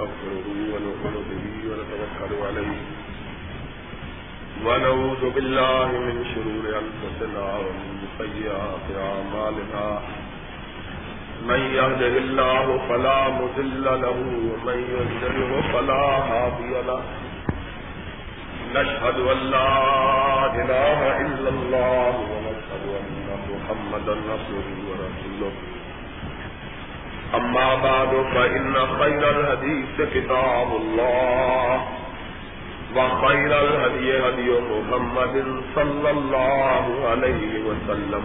ونستغفره ونؤمن به ونتوكل عليه. ونعوذ بالله من شرور أنفسنا ومن سيئات أعمالنا. من يهده الله فلا مضل له ومن يضلله فلا هادي له. نشهد أن لا إله إلا الله ونشهد أن محمدا رسوله ورسوله. أما بعد، فإن خير الحديث كتاب الله، وخير الهدي هدي محمد صلى الله عليه وسلم،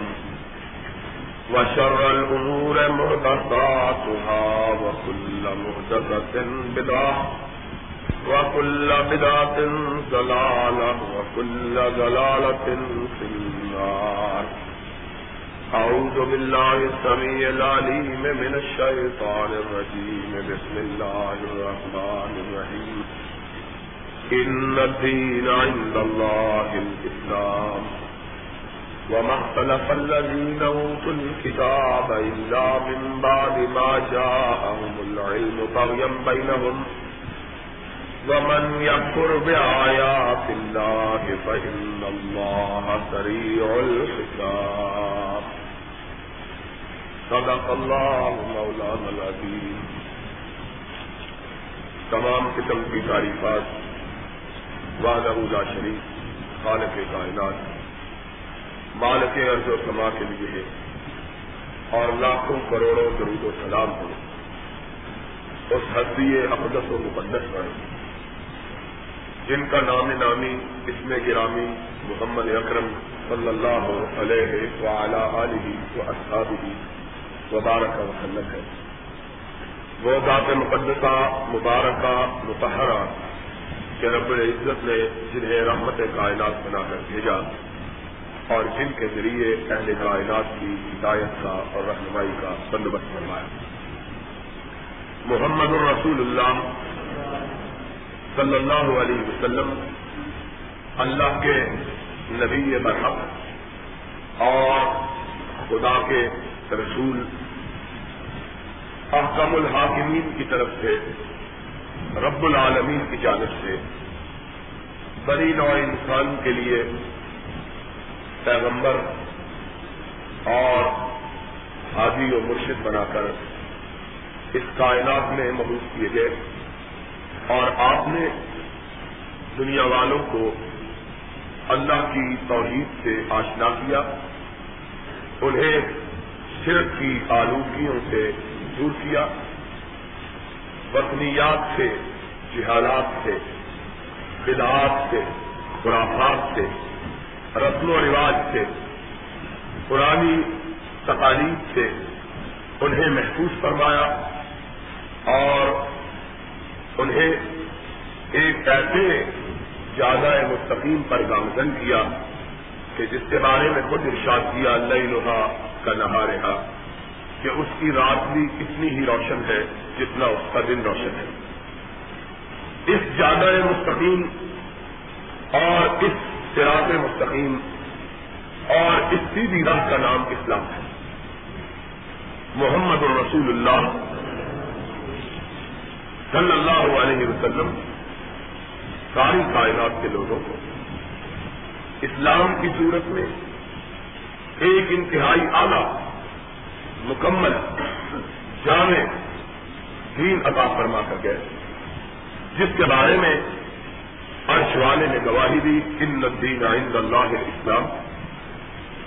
وشر الأمور محدثاتها، وكل محدثة بدعة، وكل بدعة ضلالة، وكل ضلالة في النار. أعوذ بالله السميع العليم من الشيطان الرجيم. بسم الله الرحمن الرحيم. إن الدين عند الله الإسلام. وما اختلف الذين أوتوا الكتاب إلا من بعد ما جاءهم العلم. بغيا بينهم. ومن يكفر بآيات الله فإن الله سريع الحساب. صدق الله مولانا العظيم تمام قسم کی تعریفات وعدہ لا شریف خالق کائنات، مالک عرض و سما کے لیے ہے۔ اور لاکھوں کروڑوں درود و سلام ہو اس حدی اقدس و مقدس پر۔ جن کا نام نامی، اسم گرامی، محمد اکرم صلی اللہ علیہ وعلی آلہ و اصحابہ۔ وبارک وسلم ہے۔ وہ ذات مقدسہ، مبارکہ متحرہ کہ رب العزت نے جنہیں رحمت کائنات بنا کر بھیجا اور جن کے ذریعے اہل کائنات کی ہدایت کا اور رہنمائی کا بندوبست فرمایا۔ محمد الرسول اللہ صلی اللہ علیہ وسلم، اللہ کے نبی برحق اور خدا کے رسول احکم الحاکمین کی طرف سے، رب العالمین کی جانب سے بنی نو انسان کے لیے پیغمبر اور حاضی و مرشد بنا کر اس کائنات میں مبوس کیے گئے۔ اور آپ نے دنیا والوں کو اللہ کی توحید سے آشنا کیا، انہیں شرک کی آلودگیوں سے دور کیا، وطنیات سے، جہالات سے بدعات سے، خرافات سے، رسم و رواج سے، پرانی تقاریب سے انہیں محفوظ فرمایا اور انہیں ایک ایسے زیادہ مستقیم پر گامزن کیا کہ جس کے بارے میں خود ارشاد کیا اللہ کا نہا رہا کہ اس کی رات بھی اتنی ہی روشن ہے جتنا اس کا دن روشن ہے۔ اس زیادہ مستقیم اور اس سراط مستقیم اور اس سیدھی راہ کا نام اسلام ہے۔ محمد الرسول اللہ صلی اللہ علیہ وسلم، ساری کائنات کے لوگوں کو اسلام کی صورت میں ایک انتہائی اعلی، مکمل، جامع دین عطا فرما کر گئے۔ جس کے بارے میں عرش والے نے گواہی دی، ان الدین عند اللہ اسلام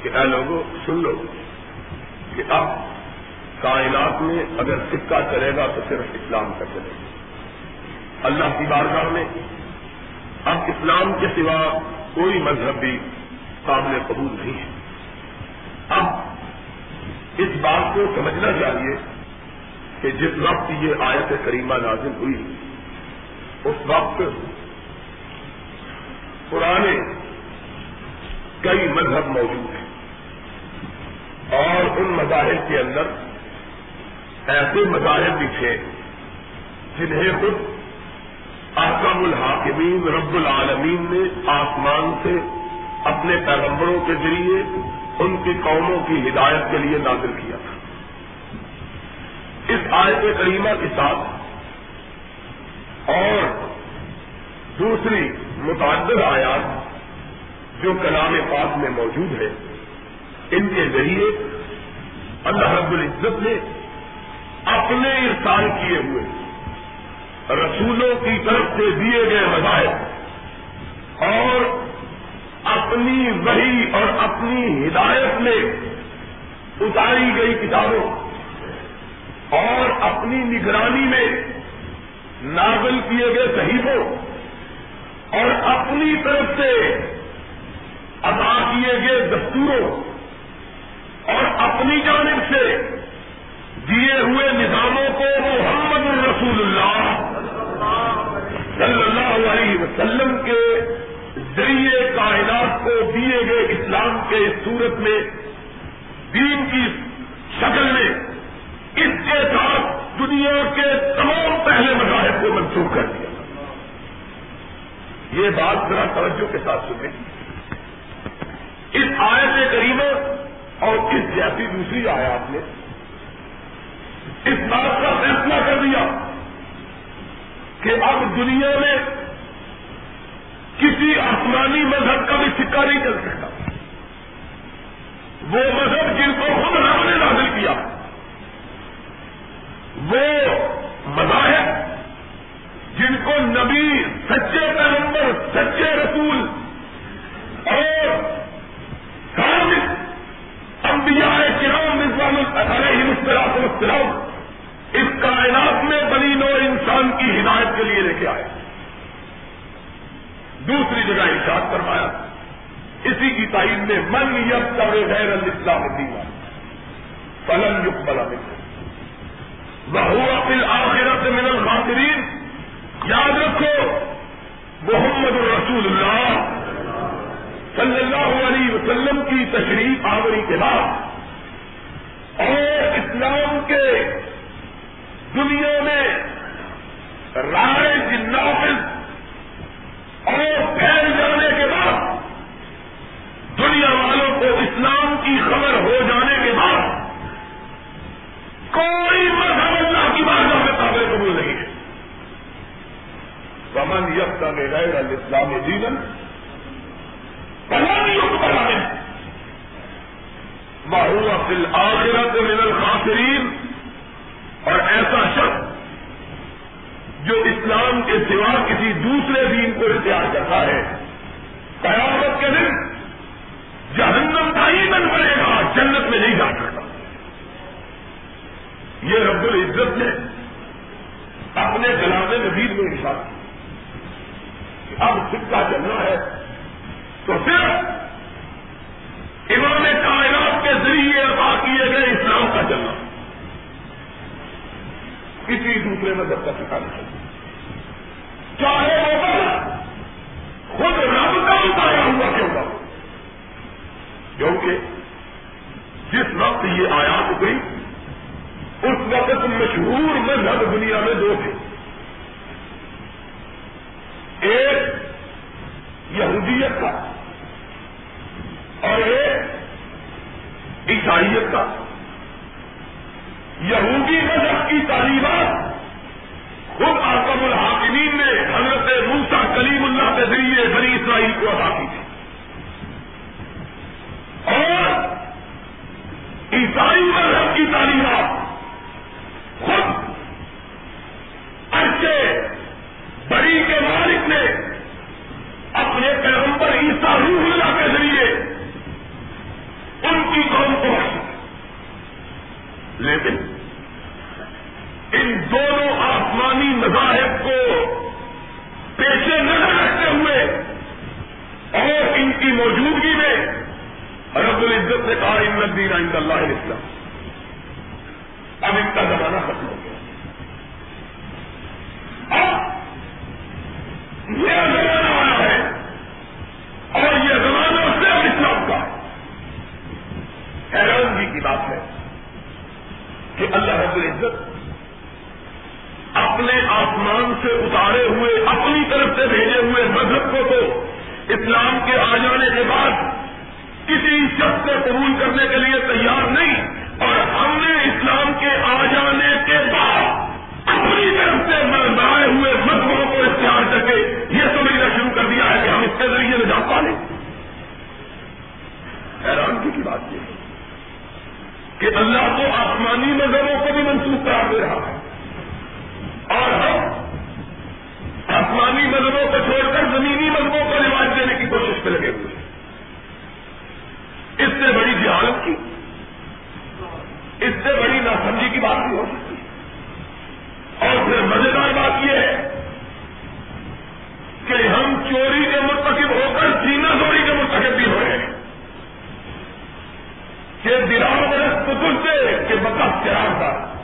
کہ اے لوگوں سن لو کہ اب کائنات میں اگر سکہ چلے گا تو صرف اسلام کا چلے گا۔ اللہ کی بارگاہ میں اب اسلام کے سوا کوئی مذہب بھی قابل قبول نہیں ہے۔ اب اس بات کو سمجھنا چاہیے کہ جس وقت یہ آیت کریمہ نازل ہوئی، اس وقت پرانے کئی مذہب موجود ہیں۔ اور ان مذاہب کے اندر ایسے مذاہب بھی تھے جنہیں خود احکم الحاکمین رب العالمین نے آسمان سے اپنے پیغمبروں کے ذریعے ان کی قوموں کی ہدایت کے لیے نازل کیا تھا۔ اس آیت کریمہ کے ساتھ اور دوسری متعدد آیات جو کلام پاک میں موجود ہے ان کے ذریعے اللہ رب العزت نے اپنے ارسال کیے ہوئے رسولوں کی طرف سے دیے گئے ہدایت اور اپنی وہی اور اپنی ہدایت میں اتاری گئی کتابوں اور اپنی نگرانی میں نازل کیے گئے صحیحوں اور اپنی طرف سے ادا کیے گئے دستوروں اور اپنی جانب سے دیے ہوئے نظاموں کو محمد الرسول اللہ صلی اللہ علیہ وسلم کے ذریعے کائنات کو دیے گئے اسلام کے صورت میں، دین کی شکل میں، اس کے ساتھ دنیا کے تمام پہلے مذاہب کو منسوخ کر دیا۔ یہ بات ذرا توجہ کے ساتھ سنیں۔ اس آیت کریمہ اور اس جیسی دوسری آیات نے اس بات کا فیصلہ کر دیا کہ اب دنیا میں کسی آسمانی مذہب کا بھی سکہ نہیں چل سکتا۔ وہ مذہب جن کو خود رب نے نازل کیا، وہ مذاہب جن کو نبی سچے پیغمبر، سچے رسول اور انبیاء کرام نظام علیہ مسکرات مسکراؤ اس کائنات میں بنی نو انسان کی ہدایت کے لیے لے کے آئے۔ دوسری جگہ ارشاد فرمایا، اسی کی تعین میں من یب کر غیر الاسلام دینا فلن یق بلا مل بہوا فل آخرت من الخاطرین یاد رکھو، محمد الرسول اللہ صلی اللہ علیہ وسلم کی تشریف آوری کے بعد، اور اسلام کے دنیا میں رائے نافذ اور پھیل جانے کے بعد دنیا والوں کو اسلام کی خبر ہو جانے کے بعد کوئی مذہب اللہ کی بات میں قابل قبول نہیں ہے۔ سمن یکتا میں غیر الاسلامی جیون پہلے یوگ بنانے ماہور فل آخرت من الخاسرین اور ایسا شخص جو اسلام کے سوا کسی دوسرے دین کو اختیار کرتا ہے۔ قیامت کے دن جہنم کا ہی بن پڑے گا، جنت میں نہیں جا سکتا۔ یہ رب العزت نے اپنے کلام نبید میں اشارہ کہ اب سکہ چلنا ہے تو صرف امام کائنات کے ذریعے ادا کیے گئے اسلام کا چلنا کسی دوسرے مذہب کا ٹھکانا چاہیے چاہے وہ مذہب خود رب کا اتارا ہوا کیوں نہ کیونکہ جس وقت یہ آیات گئی اس وقت مشہور مذہب دنیا میں دو تھے۔ ایک یہودیت کا اور ایک عیسائیت کا۔ یہودی مذہب کی تعلیمات خود آکم الحاکمین نے حضرت موسا کلیم اللہ کے ذریعے بنی اسرائیل کو ادا کی تھی۔ اور عیسائی مذہب کی تعلیمات خود اچھے بڑی کے مالک نے اپنے پیغمبر عیسا روح اللہ کے ذریعے ان کی قوم کو لیکن ان دونوں آسمانی مذاہب کو پیشے نظر رکھتے ہوئے اور ان کی موجودگی میں رب العزت نے کہا، ان الدین عند اللہ اسلام اب ان کا زمانہ ختم ہو گیا۔ اب یہ زمانہ آیا ہے اور یہ زمانہ صرف اسلام کا۔ حیرانگی کی بات ہے کہ اللہ رب العزت اپنے آسمان سے اتارے ہوئے، اپنی طرف سے بھیجے ہوئے مذہب کو تو اسلام کے آ جانے کے بعد کسی شخص کو قبول کرنے کے لیے تیار نہیں۔ اور ہم نے اسلام کے آ جانے کے بعد اپنی طرف سے بنائے ہوئے مذہبوں کو اختیار کر کے یہ سمجھنا شروع کر دیا ہے کہ ہم اس کے ذریعے نجات پا لیں حیرانگی کی بات یہ ہے کہ اللہ کو آسمانی مذہبوں کو بھی منسوخ کرا دے رہا ہے۔ اور ہم آسمانی مذہبوں کو چھوڑ کر زمینی مذہبوں کو رواج دینے کی کوشش میں لگے ہوئے اس سے بڑی جہالت کی، اس سے بڑی ناسمجھی کی بات نہیں ہو سکتی اور پھر مزیدار بات یہ ہے کہ ہم چوری کے منتخب ہو کر سینا چوری کے منتخب بھی ہو رہے ہیں۔ کہ دراؤ برس پتل سے کہ بکا چراغ تھا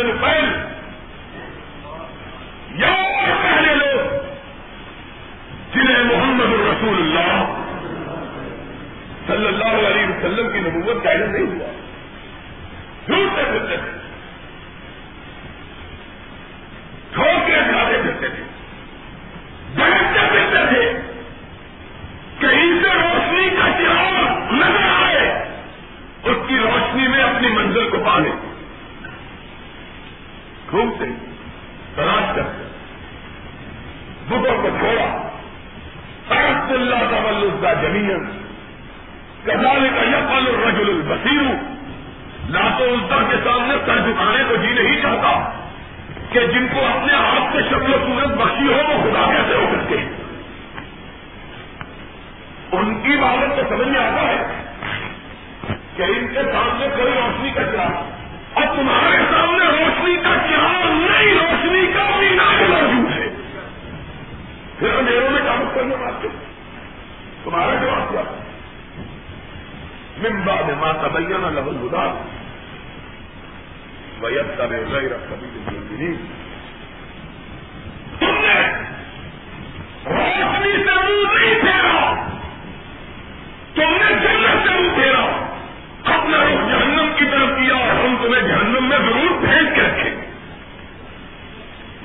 بن روپیل یا پہلے لوگ جنہیں محمد الرسول اللہ صلی اللہ علیہ وسلم کی نبوت کا علم نہیں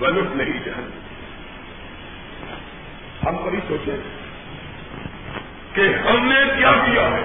غلط نہیں جہنم ہم کبھی سوچیں کہ ہم نے کیا کیا ہے؟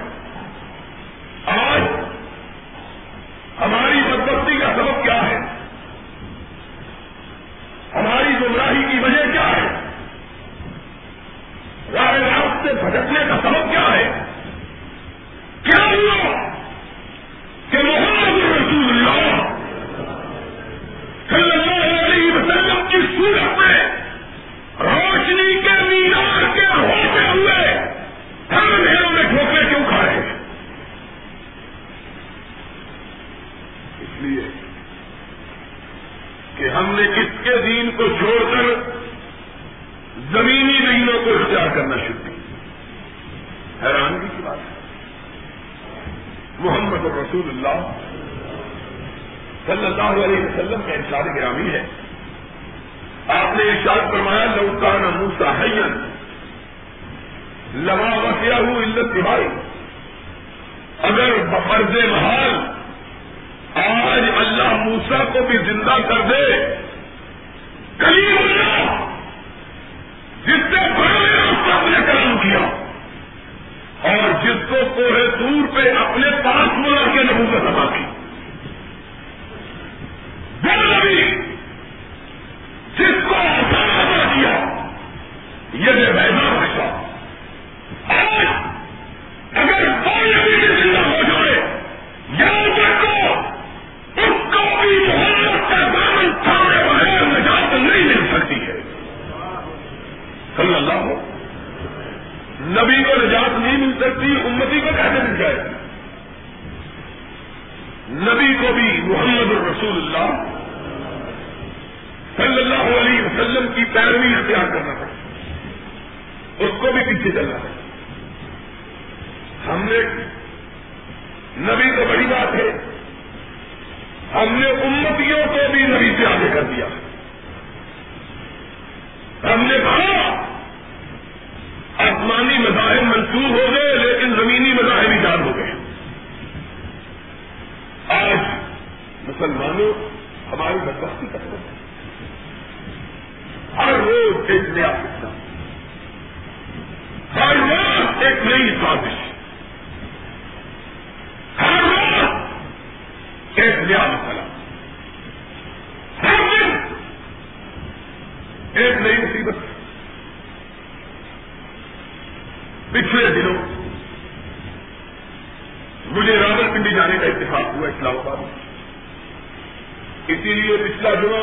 لیے پچھلا جمعہ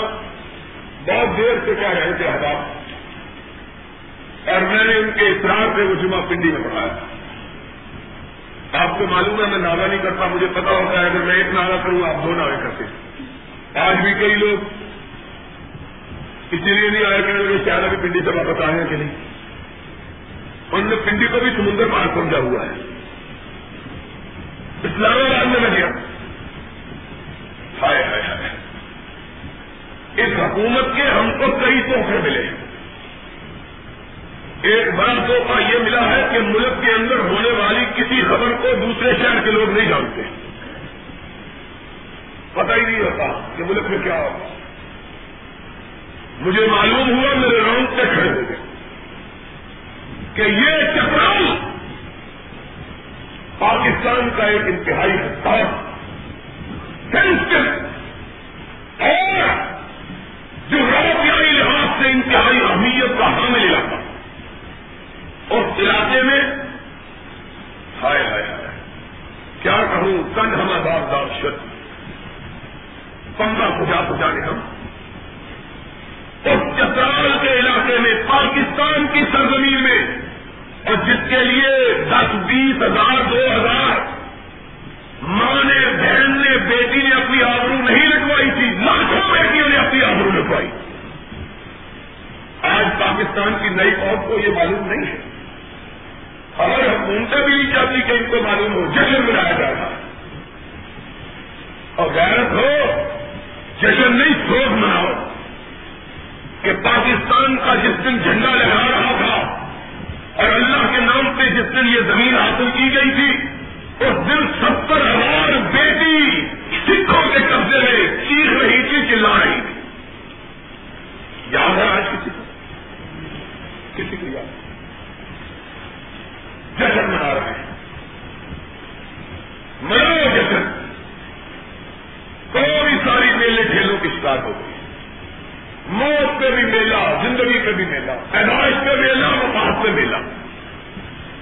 بہت دیر سے کہہ رہے تھے احباب اور میں نے ان کے اصرار سے وہ جمعہ پنڈی میں پڑھایا۔ آپ کو معلوم ہے، میں نعرہ نہیں کرتا، مجھے پتا ہوتا ہے اگر میں ایک نعرہ کروں، آپ دو نعرے کرتے آج بھی کئی لوگ اسی لیے نہیں آیا کہ میرے شہر ابھی پنڈی سے واپس آئے ہیں کہ نہیں۔ ان نے پنڈی کو بھی سمندر پار سمجھا ہوا ہے۔ اسلام آباد میں لگیا ہائے ہائے ہائے۔ اس حکومت کے ہم کو کئی تحفے ملے ایک بڑا تحفہ یہ ملا ہے کہ ملک کے اندر ہونے والی کسی خبر کو دوسرے شہر کے لوگ نہیں جانتے۔ پتہ ہی نہیں ہوتا کہ ملک میں کیا ہوگا۔ مجھے معلوم ہوا میرے رونگ سے کھڑے ہو گئے کہ یہ چکرال پاکستان کا ایک انتہائی حساس سینسٹو اور جو روپیائی لحاظ سے انتہائی اہمیت کا حامل علاقہ۔ اس علاقے میں، ہائے ہائے ہائے، کیا کہوں کن ہم آباد دار شد پنگا پجا پجانے ہم۔ اس چترال کے علاقے میں، پاکستان کی سرزمین میں، اور جس کے لیے دس، بیس ہزار، دو ہزار ماں نے، بہن نے، بیٹی نے اپنی آبرو نہیں لٹوائی تھی، لاکھوں بیٹیوں نے اپنی آبرو لٹوائی آج پاکستان کی نئی فوج کو یہ معلوم نہیں ہے۔ اگر حکومتیں بھی نہیں چاہتی کہ ان کو معلوم ہو، جشن منایا جائے گا اور غیرت ہو، جشن نہیں سوگ مناؤ۔ کہ پاکستان کا جس دن جھنڈا لگا رہا تھا اور اللہ کے نام پہ جس دن یہ زمین حاصل کی گئی تھی، اس دن ستر ہزار بیٹی سکھوں کے قبضے میں چیخ رہی تھی چلا رہی تھی یاد ہے آج کسی کو کسی کو یاد جشن منا رہے ہیں. منو جشن. کوئی ساری میلے ٹھیلوں کی اسٹارٹ ہو گئی. موت پہ بھی میلہ، زندگی پہ بھی میلہ، پیدائش پہ میلہ، وفات پہ میلہ.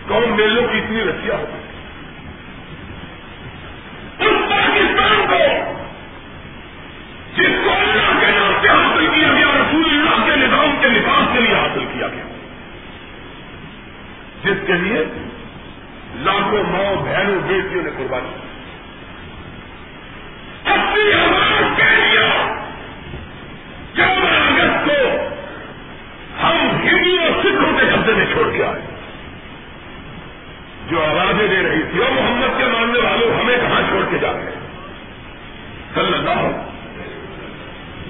کون میلوں کی اتنی رسیاں ہو گئی پاکستان کو، جس کو اللہ کے نام سے حاصل کیا گیا، رسول اللہ کے نظام کے نفاذ کے لیے حاصل کیا گیا۔ جس کے لیے لاکھوں ماؤں، بہنوں، بیٹیوں نے قربانی اپنی آواز کہہ دیا چودہ اگست کو ہم ہندو اور سکھوں کے قبضے میں چھوڑ کے آئے۔ جو آوازیں دے رہی تھی، اور محمد کے ماننے والوں ہمیں کہاں چھوڑ کے جا رہے صلی اللہ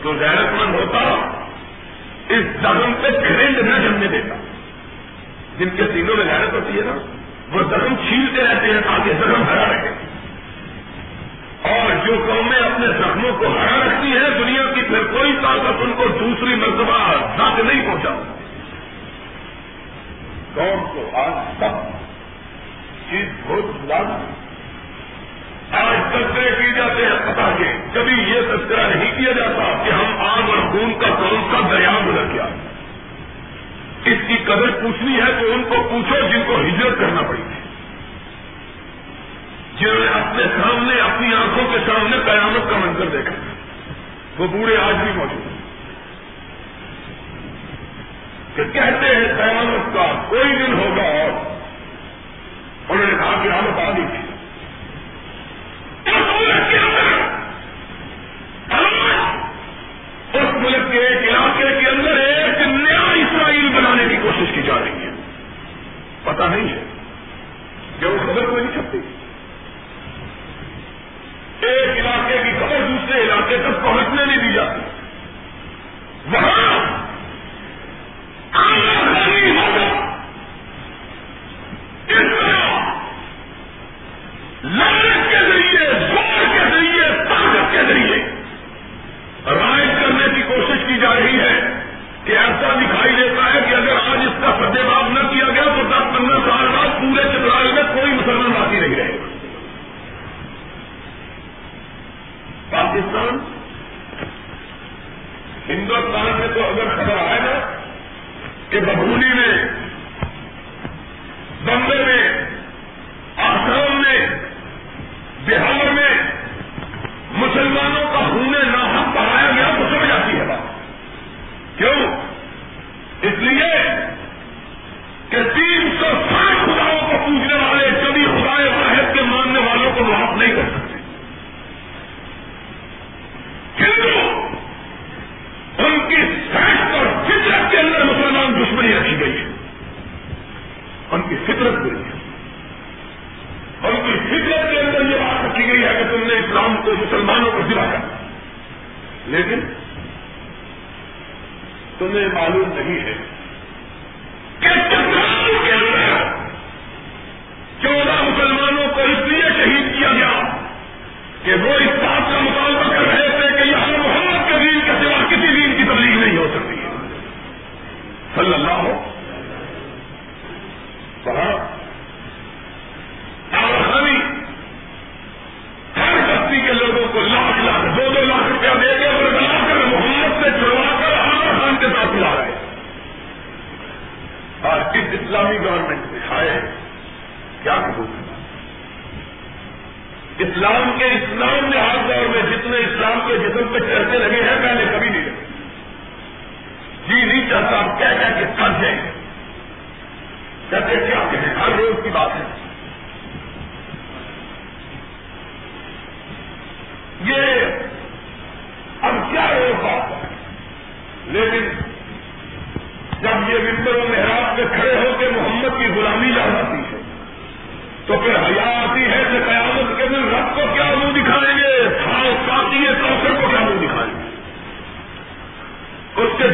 تو غیرت مند ہوتا، اس زخم پہ کرنٹ نہ جمنے دیتا۔ جن کے سینوں میں غیرت ہوتی ہے نا، وہ زخم چھیلتے رہتے ہیں تاکہ زخم ہرا رہے۔ اور جو قومیں اپنے زخموں کو ہرا رکھتی ہیں، دنیا کی پھر کوئی طاقت ان کو دوسری مرتبہ تک نہیں پہنچا قوم کو آج تک چیز بہت بلا آج تذکرے کی جاتے ہیں پتا کے۔ کبھی یہ تذکرہ نہیں کیا جاتا کہ ہم آگ اور خون کا کون سا دریا گزر گیا۔ اس کی قدر پوچھنی ہے تو ان کو پوچھو جن کو ہجرت کرنا پڑی۔ تھی جنہوں نے اپنے سامنے، اپنی آنکھوں کے سامنے قیامت کا منظر دیکھا۔ وہ بوڑھے آج بھی موجود ہیں۔ کہ کہتے ہیں قیامت کا کوئی دن ہوگا اور انہوں نے کہا کہ آ گئی۔ تھی اس ملک کے ایک علاقے کے اندر ایک نیا اسرائیل بنانے کی کوشش کی جا رہی ہے پتا نہیں ہے۔ کہ وہ خبر کوئی نہیں چھپتی، ایک علاقے کی خبر دوسرے علاقے تک پہنچنے نہیں دی جاتی۔ وہاں کیا اسلام کے اسلام نے لحاظ دور میں جتنے اسلام کے جسم پہ چرچے لگے ہیں پہلے کبھی نہیں لگے جی نہیں چاہتا آپ کہہ کہہ کے تھک جائیں کہتے کیا کہیں ہر روز کی بات ہے۔ یہ اب کیا روز بات ہے؟ لیکن جب یہ تو پھر حیا آتی ہے کہ قیامت کے دن رب کو کیا منہ دکھائیں گے؟ ہاں کافی ہے تو کو کیا منہ دکھائیں گے؟ اس کے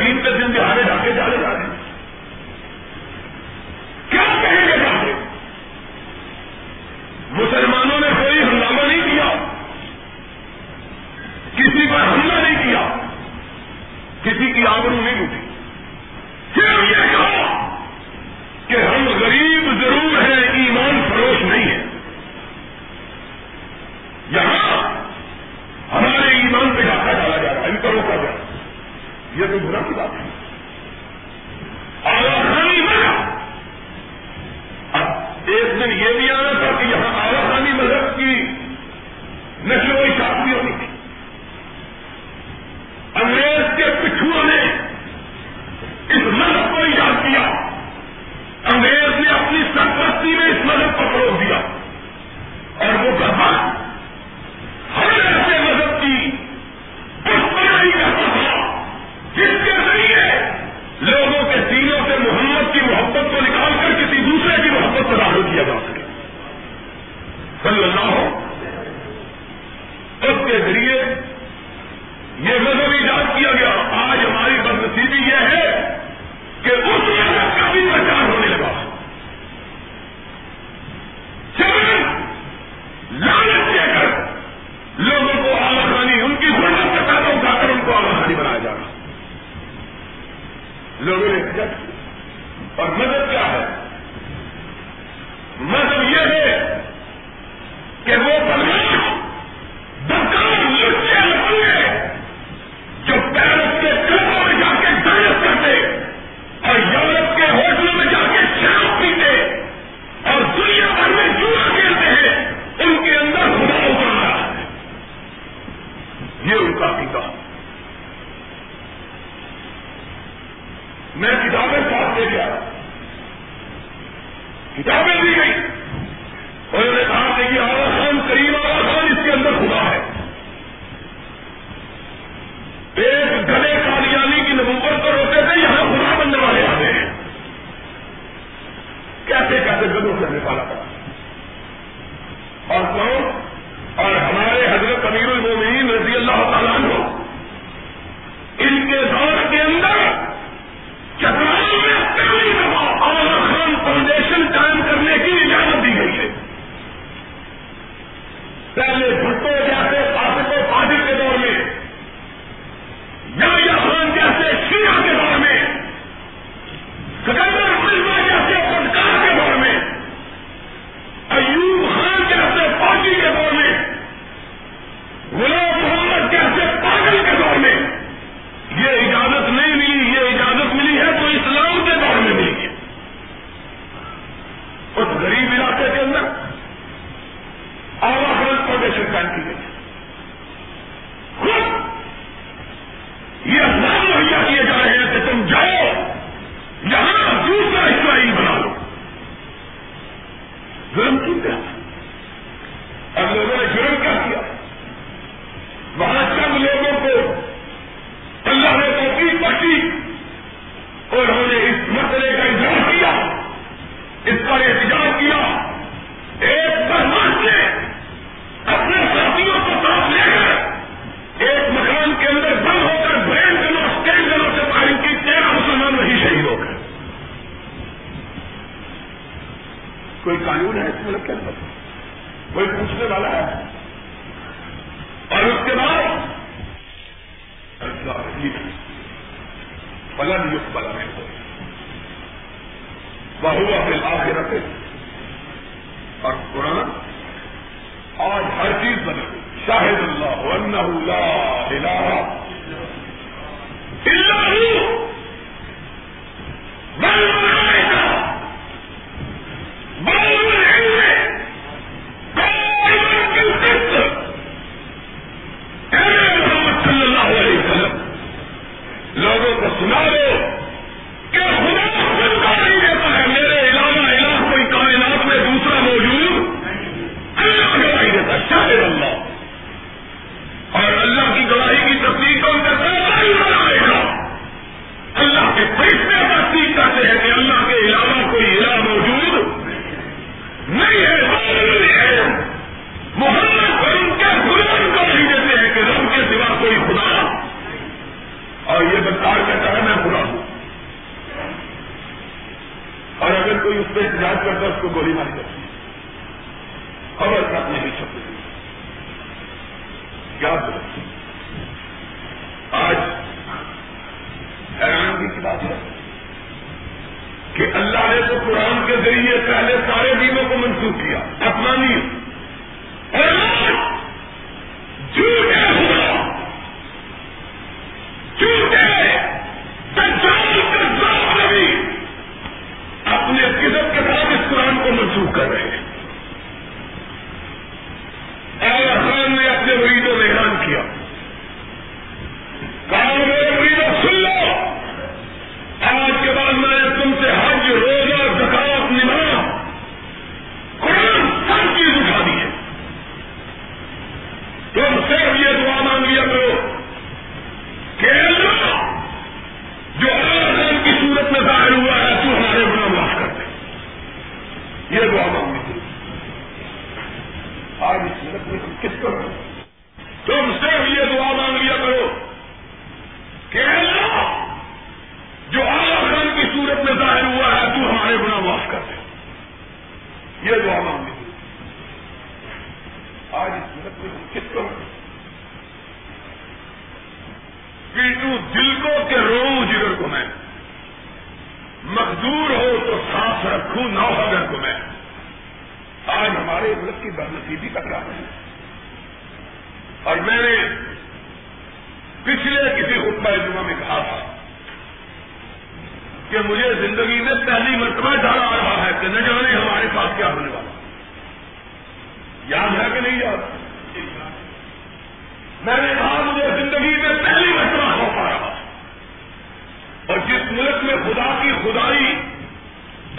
فلن یوگ بل میں ہو بہو اپنے آگے اور قرآن آج ہر چیز بنے شاہد اللہ لا الہ الا اللہ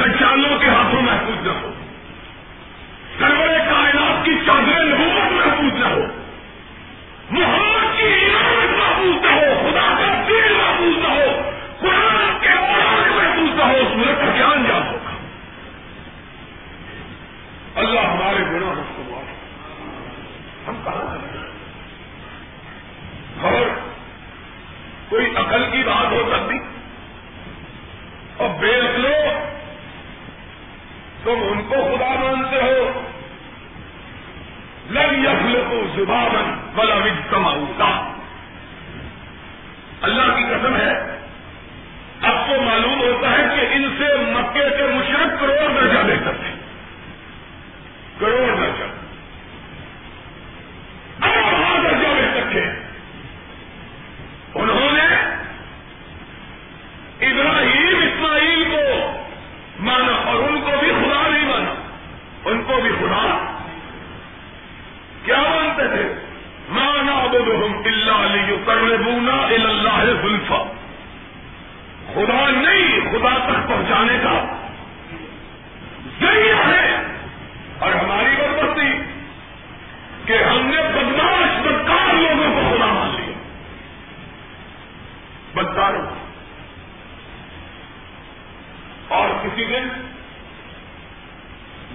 کچالوں کے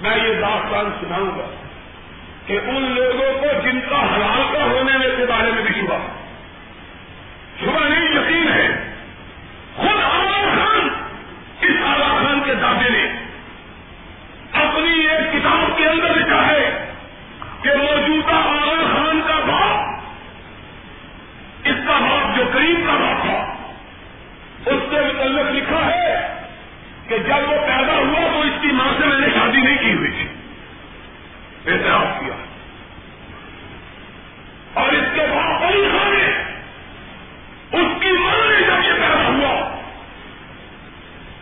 میں یہ داستان سناؤں گا کہ ان لوگوں کو جن کا حلال کا ہونے میں کے بارے میں بھی شبہ۔ شبہ نہیں، یقین ہے۔ خود آغاز خان اس آغاز خان کے دادے نے اپنی ایک کتاب کے اندر لکھا ہے کہ موجودہ آغاز خان کا باپ، اس کا باپ جو کریم کا باپ تھا، اس سے متعلق لکھا ہے کہ جب وہ پیدا ہوا تو کی ماں سے میں نے شادی نہیں کی ہوئی تھی۔ اعتراف کیا۔ اور اس کے بعد کئی خان نے اس کی ماں نے جب یہ پیدا ہوا،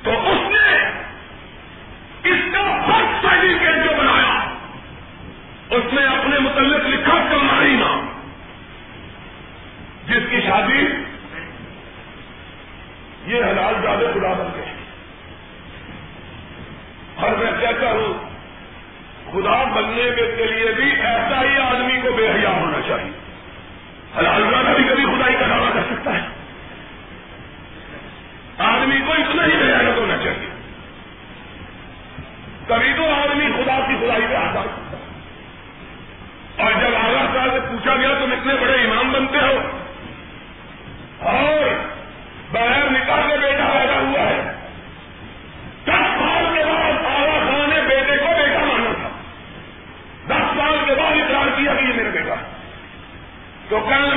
تو اس نے اس کا فرسٹ سرٹیفکیٹ جو بنایا، اس نے اپنے متعلق لکھا کماری نام، جس کی شادی یہ حلال زیادہ خدا بن گئے۔ اور میں کہتا ہوں، خدا بننے کے لیے بھی ایسا ہی آدمی کو بے حیا ہونا چاہیے۔ حلال اللہ کبھی کبھی خدائی کا دعویٰ کر سکتا ہے۔ آدمی کو اتنا ہی بے حیات ہونا چاہیے۔ کبھی تو آدمی خدا کی خدائی پہ آزاد ہے۔ اور جب آگاہ صاحب سے پوچھا گیا، تم اتنے بڑے امام بنتے ہو؟ اور بغیر نکال کے بیٹا ہے تو کل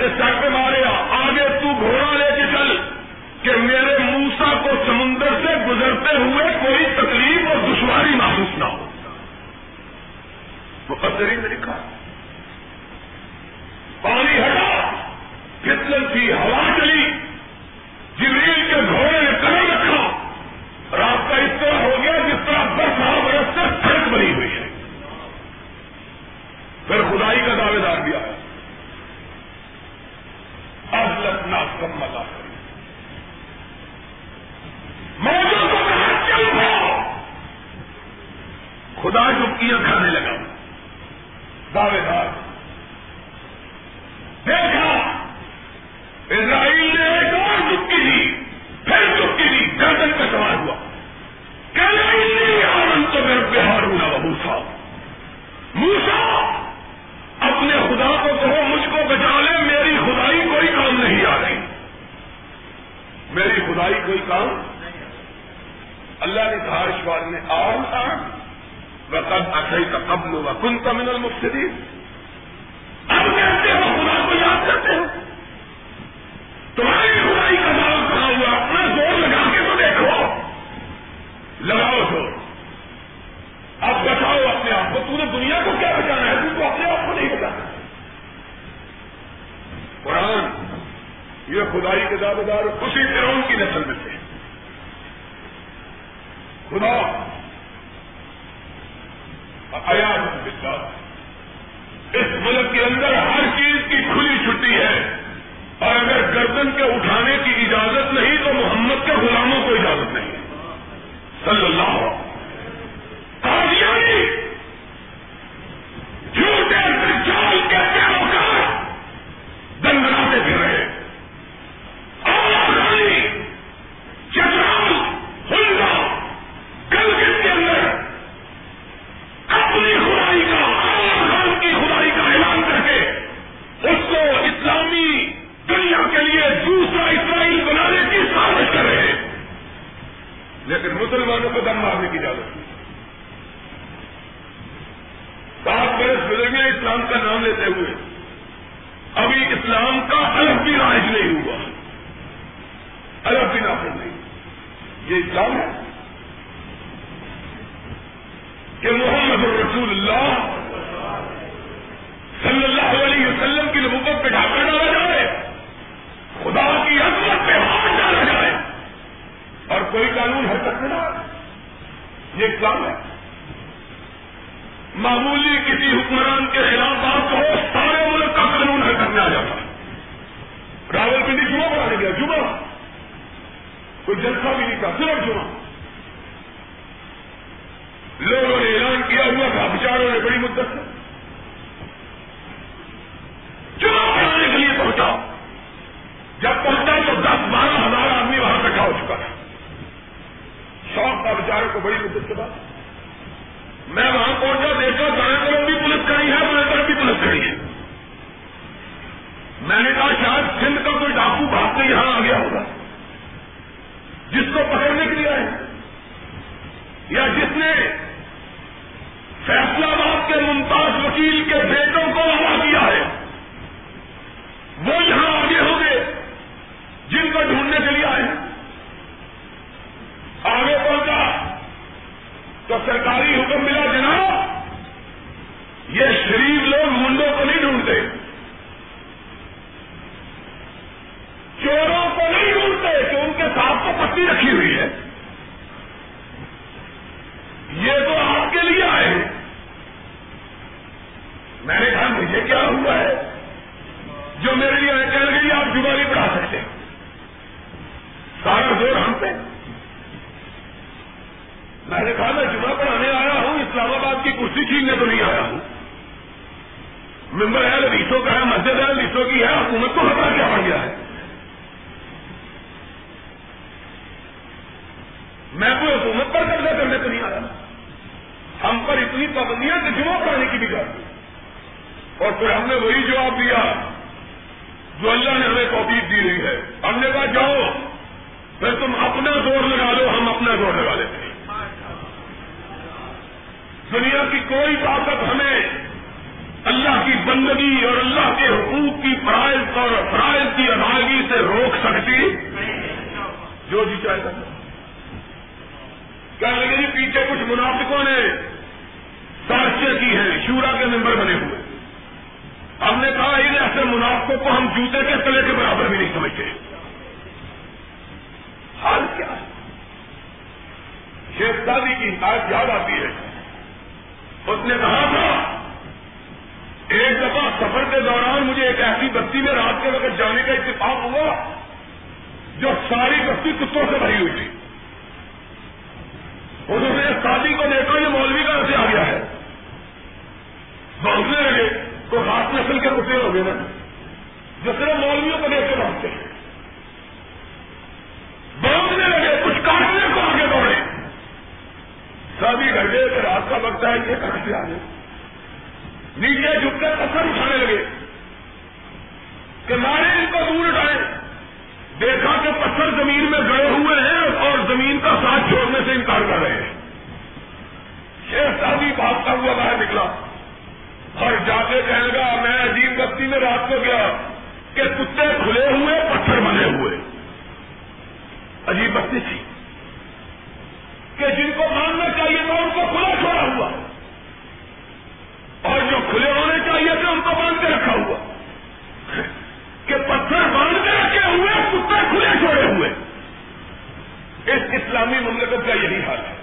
کے سر پہ مارے، آگے تو گھوڑا لے کے چل، کہ میرے موسا کو سمندر سے گزرتے ہوئے کوئی تکلیف اور دشواری محسوس نہ ہو۔ وہ نے لکھا۔ یہ خدائی کے دعوے دار اسی فرعون کی نسل میں سے خدا ایاز بتا اس ملک کے اندر ہر چیز کی کھلی چھٹی ہے۔ اور اگر گردن کے اٹھانے کی اجازت نہیں تو محمد کے غلاموں کو اجازت نہیں صلی اللہ علیہ کوئی جلسہ بھی نہیں تھا، صرف جمعہ۔ لوگوں نے اعلان کیا ہوا تھا بچاروں نے بڑی مدت سے۔ چناؤ کرانے کے لیے پہنچا۔ جب پہنچا تو دس بارہ ہزار آدمی وہاں بیٹھا ہو چکا تھا۔ شوق تھا بچاروں کو بڑی مدت کے بعد۔ میں وہاں پہنچا، دیکھا دائیں طرف بھی پولیس کھڑی ہے بائیں طرف بھی پولیس کھڑی ہے میں نے کہا، شاید سندھ کا کوئی ڈاکو بھاگ کے یہاں آ گیا ہوگا۔ جس کو پکڑنے کے لیے آئے یا جس نے فیصلہ آباد کے ممتاز وکیل کے بیٹوں کو ہوا کیا ہے، وہ یہاں آگے ہوں گے، جن کو ڈھونڈنے کے لیے آئے آگے پہنچا تو سرکاری حکم ملا جناب، یہ شریف لوگ منڈوں کو نہیں ڈھونڈتے۔ چوروں کو نہیں ڈھونڈتے کے پتی رکھی ہوئی ہے۔ یہ تو آپ کے لیے آئے میں نے کہا، مجھے کیا ہوا ہے؟ جو میرے لیے کہنے کے لیے آپ جمعہ نہیں پڑھا سکتے سارا زور ہم پہ۔ میں نے کہا، میں جمعہ پڑھانے آیا ہوں، اسلام آباد کی کرسی چھیننے تو نہیں آیا ہوں۔ ممبر ہے ریسو کا ہے، مسجد ہے ریسو کی ہے، حکومت کو خطرہ کیا بڑھ گیا ہے؟ میں کوئی حکومت پر قبضہ کرنے تو نہیں آیا۔ ہم پر اتنی پابندیاں کہ جمعہ پڑھانے کی بھی کر اور پھر ہم نے وہی جواب دیا جو اللہ نے ہمیں توفیق دی رہی ہے۔ ہم نے کہا، جاؤ، پھر تم اپنا زور لگا لو، ہم اپنا زور لگا لیتے ہیں۔ دنیا کی کوئی طاقت ہمیں اللہ کی بندگی اور اللہ کے حقوق کی فرائض اور فرائض کی ادائیگی سے روک سکتی۔ جو جی چاہے گا کیا لگے جی پیچھے کچھ منافقوں نے سازشیں کی ہیں، شورا کے ممبر بنے ہوئے۔ ہم نے کہا ان ایسے منافقوں کو ہم جوتے کے تلے کے برابر بھی نہیں سمجھتے۔ حال کیا ہے؟ شیخ شادی کی حکایت یاد آتی ہے۔ اس نے کہا تھا، ایک دفعہ سفر کے دوران مجھے ایک ایسی بستی میں رات کے وقت جانے کا اتفاق ہوا، جو ساری بستی کتوں سے بھری ہوئی تھی۔ انہوں نے شادی کو دیکھا یہ مولوی کا ایسے آ گیا ہے۔ بہتنے لگے تو خاص نسل کے کتے ہو گئے نا۔ جو صرف مولویوں کو دیکھ کے بھاگتے ہیں۔ بہتنے لگے، کچھ کاٹنے کو آگے دوڑے سبھی گھر گئے کہ رات کا وقت ہے، یہ کہاں سے آگے نیچے جھک کر پتھر اٹھانے لگے کہ مارے ان کو دور اٹھائے۔ دیکھا کہ پتھر زمین میں گڑے ہوئے ہیں اور زمین کا ساتھ چھوڑنے سے انکار کر رہے ہیں۔ شیخ شادی بھاگتا ہوا باہر نکلا۔ اور جا کے کہنے گا میں عجیب بستی میں رات کو گیا کہ کتے کھلے ہوئے، پتھر بنے ہوئے۔ عجیب بستی تھی کہ جن کو ماننا چاہیے تھا، ان کو کھلا چھوڑا ہوا۔ اور جو کھلے ہونے چاہیے تھے، ان کو باندھ کے اس اسلامی مملکت کا یہی حال ہے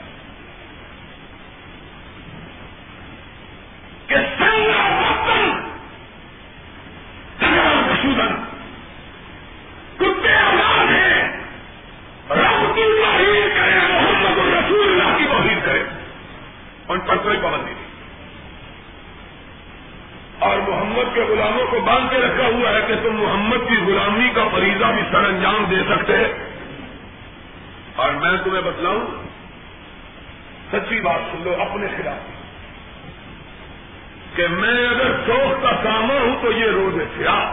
کہ سنگا وطن سنگا کتے آزاد ہیں رب کی تعریف کریں محمد الرسول اللہ کی توحید کرے ان پر کوئی پابندی نہیں اور محمد کے غلاموں کو باندھ کے رکھا ہوا ہے کہ تم محمد کی غلامی کا فریضہ بھی سر انجام دے سکتے اور میں تمہیں بتلاؤں سچی بات سن لو اپنے خلاف کہ میں اگر شوق کا ساما ہوں تو یہ روز سیاح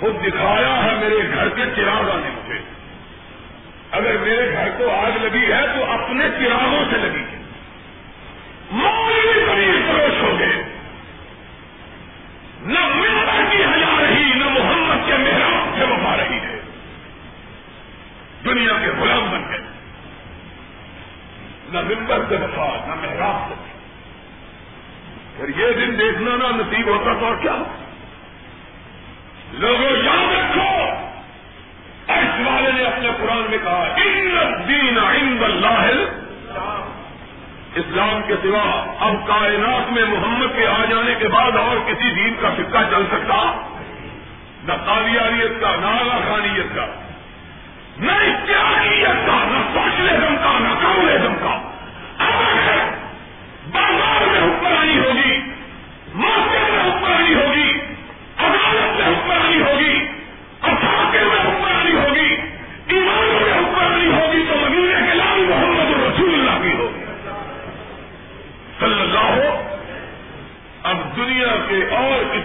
خود دکھایا ہے میرے گھر کے چراغ نے مجھے اگر میرے گھر کو آگ لگی ہے تو اپنے چراغوں سے لگی ہے مولوی فروش ہو گئے نہ ممبر کی حیا رہی نہ محمد کے محراب سے وفا رہی ہے دنیا کے غلام بن گئے نہ ممبر سے وفا نہ محراب سے پھر یہ دن دیکھنا نہ نصیب ہوتا تو اور کیا لوگوں، یاد رکھو! اس والے نے اپنے قرآن میں کہا، ان دین عند اللہ اسلام کے سوا اب کائنات میں محمد کے آ جانے کے بعد اور کسی دین کا سکہ چل سکتا؟ نہ قادیانیت کا، نہ خانیت کا، نہ اشتہاریت کا، نہ سوشلزم کا، نہ کمزم کا۔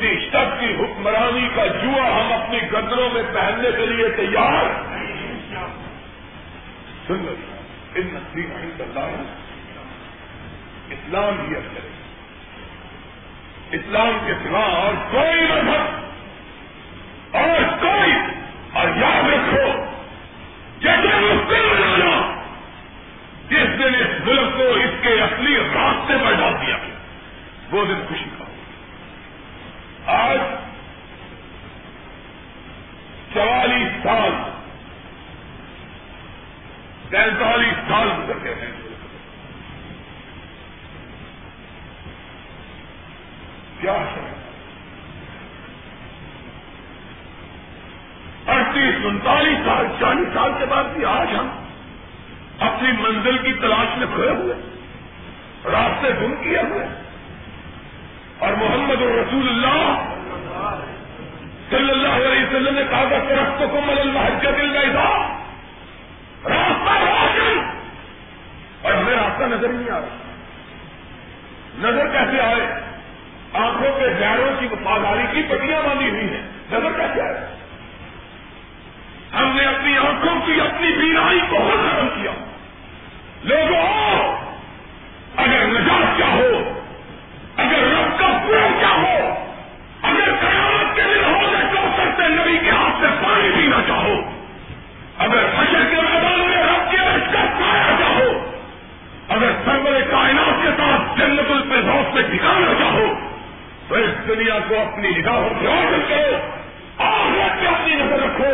جی، کسی شخص کی حکمرانی کا جوا ہم اپنی گدروں میں پہننے کے لیے تیار سن لو۔ ان نسلی نہیں کرتا اسلام ہی کرے اسلام کے سوا اور کوئی مذہب اور کوئی اور یاد رکھو، جیسے مسلم بنانا جس دن اس ملک کو اس کے اصلی راستے پر ڈال دیا وہ دن خوشی آج چوالیس سال پینتالیس سال گزر گئے ہیں۔ کیا ہے؟ اڑتیس، انتالیس سال، چالیس سال کے بعد بھی آج ہم اپنی منزل کی تلاش میں کھڑے ہوئے راستے گم کیے ہوئے اور محمد الرسول اللہ صلی اللہ علیہ وسلم نے کہا تھا درخت کو مل محجت دل تھا راستہ روشن اور ہمیں راستہ نظر نہیں آ رہا۔ نظر کیسے آئے؟ آنکھوں کے گیروں کی وفاداری کی پٹیاں باندھی ہوئی ہیں۔ نظر کیسے آئے؟ ہم نے اپنی آنکھوں کی اپنی بینائی کو ختم کیا۔ لوگوں، اگر نجات چاہو اگر ساتھ جنت الفردوس میں ٹھکانا چاہو تو اس دنیا کو اپنی نگاہوں سے روشن کرو۔ آخرت پہ اپنی نظر رکھو۔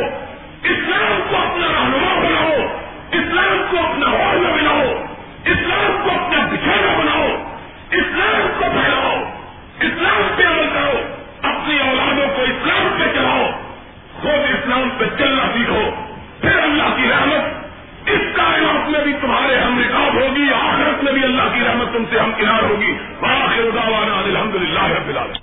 اسلام کو اپنا رہنما بناؤ۔ اسلام کو اپنا والنا بناؤ۔ اسلام کو اپنا بچھانا بناؤ۔ اسلام کو پھیلاؤ۔ اسلام پہ عمل کرو۔ اپنی اولادوں کو اسلام پہ چلاؤ۔ خود اسلام پہ چلنا سیکھو۔ پھر اللہ کی رحمت میں بھی تمہارے ہم رکاب ہوگی، آخرت میں بھی اللہ کی رحمت تم سے ہم کنار ہوگی۔ باخر الحمد للہ رب العالمین۔